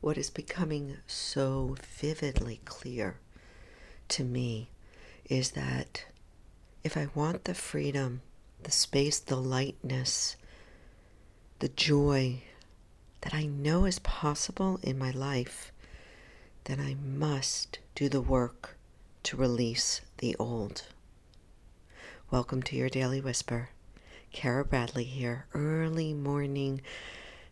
what is becoming so vividly clear to me is that if I want the freedom, the space, the lightness, the joy that I know is possible in my life, then I must do the work to release the old. Welcome to your Daily Whisper. Kara Bradley here. Early morning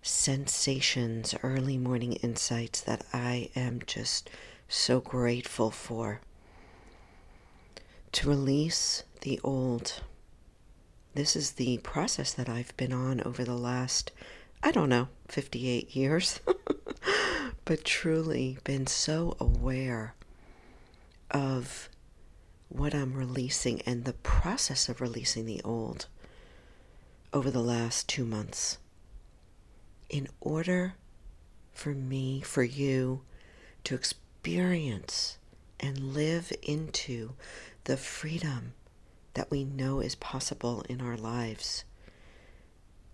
sensations, early morning insights that I am just so grateful for. To release the old. This is the process that I've been on over the last, I don't know, 58 years, but truly been so aware of what I'm releasing and the process of releasing the old over the last two months. In order for me, for you, to experience and live into the freedom that we know is possible in our lives,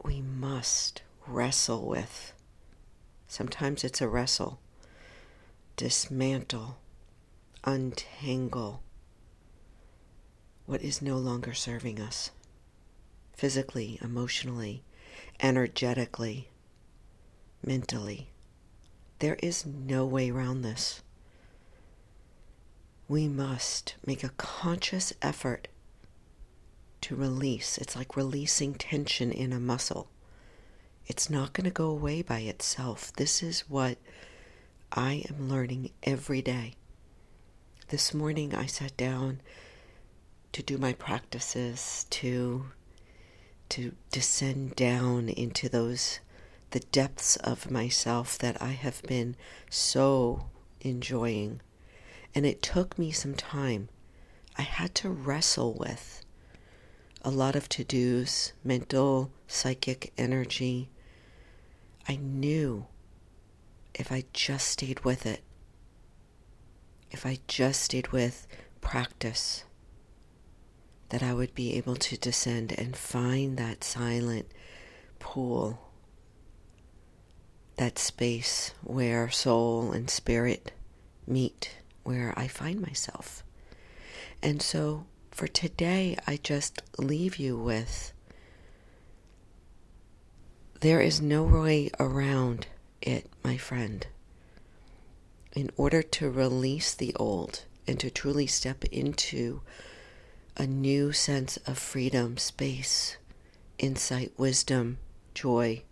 we must wrestle with. Sometimes it's a wrestle. Dismantle, untangle what is no longer serving us physically, emotionally, energetically, mentally. There is no way around this we must make a conscious effort to release. It's like releasing tension in a muscle. It's not going to go away by itself. This is what I am learning every day. This morning I sat down to do my practices, to to descend down into those the depths of myself that I have been so enjoying and it took me some time. I had to wrestle with a lot of to dos, mental, psychic energy. I knew if I just stayed with it, if I just stayed with practice, that I would be able to descend and find that silent pool, that space where soul and spirit meet where I find myself. And so for today, I just leave you with there is no way around it, my friend. In order to release the old and to truly step into a new sense of freedom, space, insight, wisdom, joy,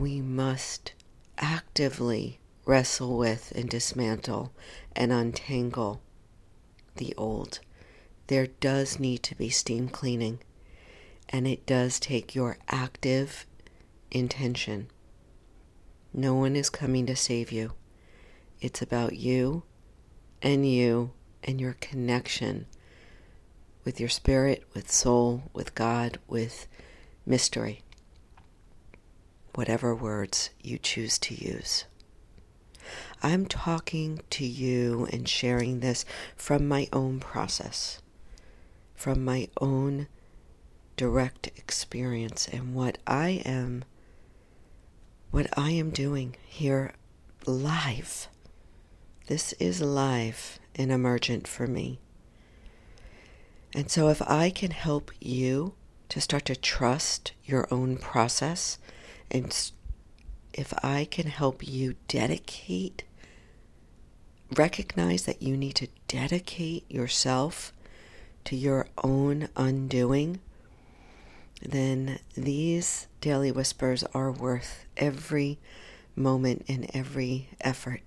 we must actively wrestle with and dismantle and untangle the old. There does need to be steam cleaning, and it does take your active intention. No one is coming to save you. It's about you and you and your connection with your spirit, with soul, with God, with mystery. Whatever words you choose to use. I'm talking to you and sharing this from my own process, from my own direct experience and what I am what I am doing here live. This is live and emergent for me. And so if I can help you to start to trust your own process and if I can help you dedicate, recognize that you need to dedicate yourself to your own undoing, then these daily whispers are worth every moment and every effort.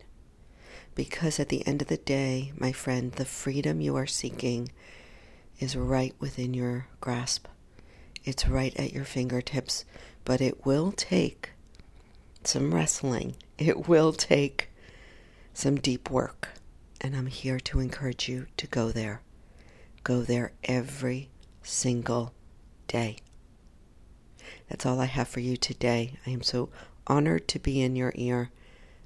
Because at the end of the day, my friend, the freedom you are seeking is right within your grasp. It's right at your fingertips, but it will take some wrestling. It will take some deep work. And I'm here to encourage you to go there. Go there every single day. That's all I have for you today. I am so honored to be in your ear.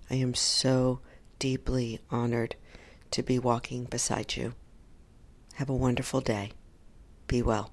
I am so deeply honored to be walking beside you. Have a wonderful day. Be well.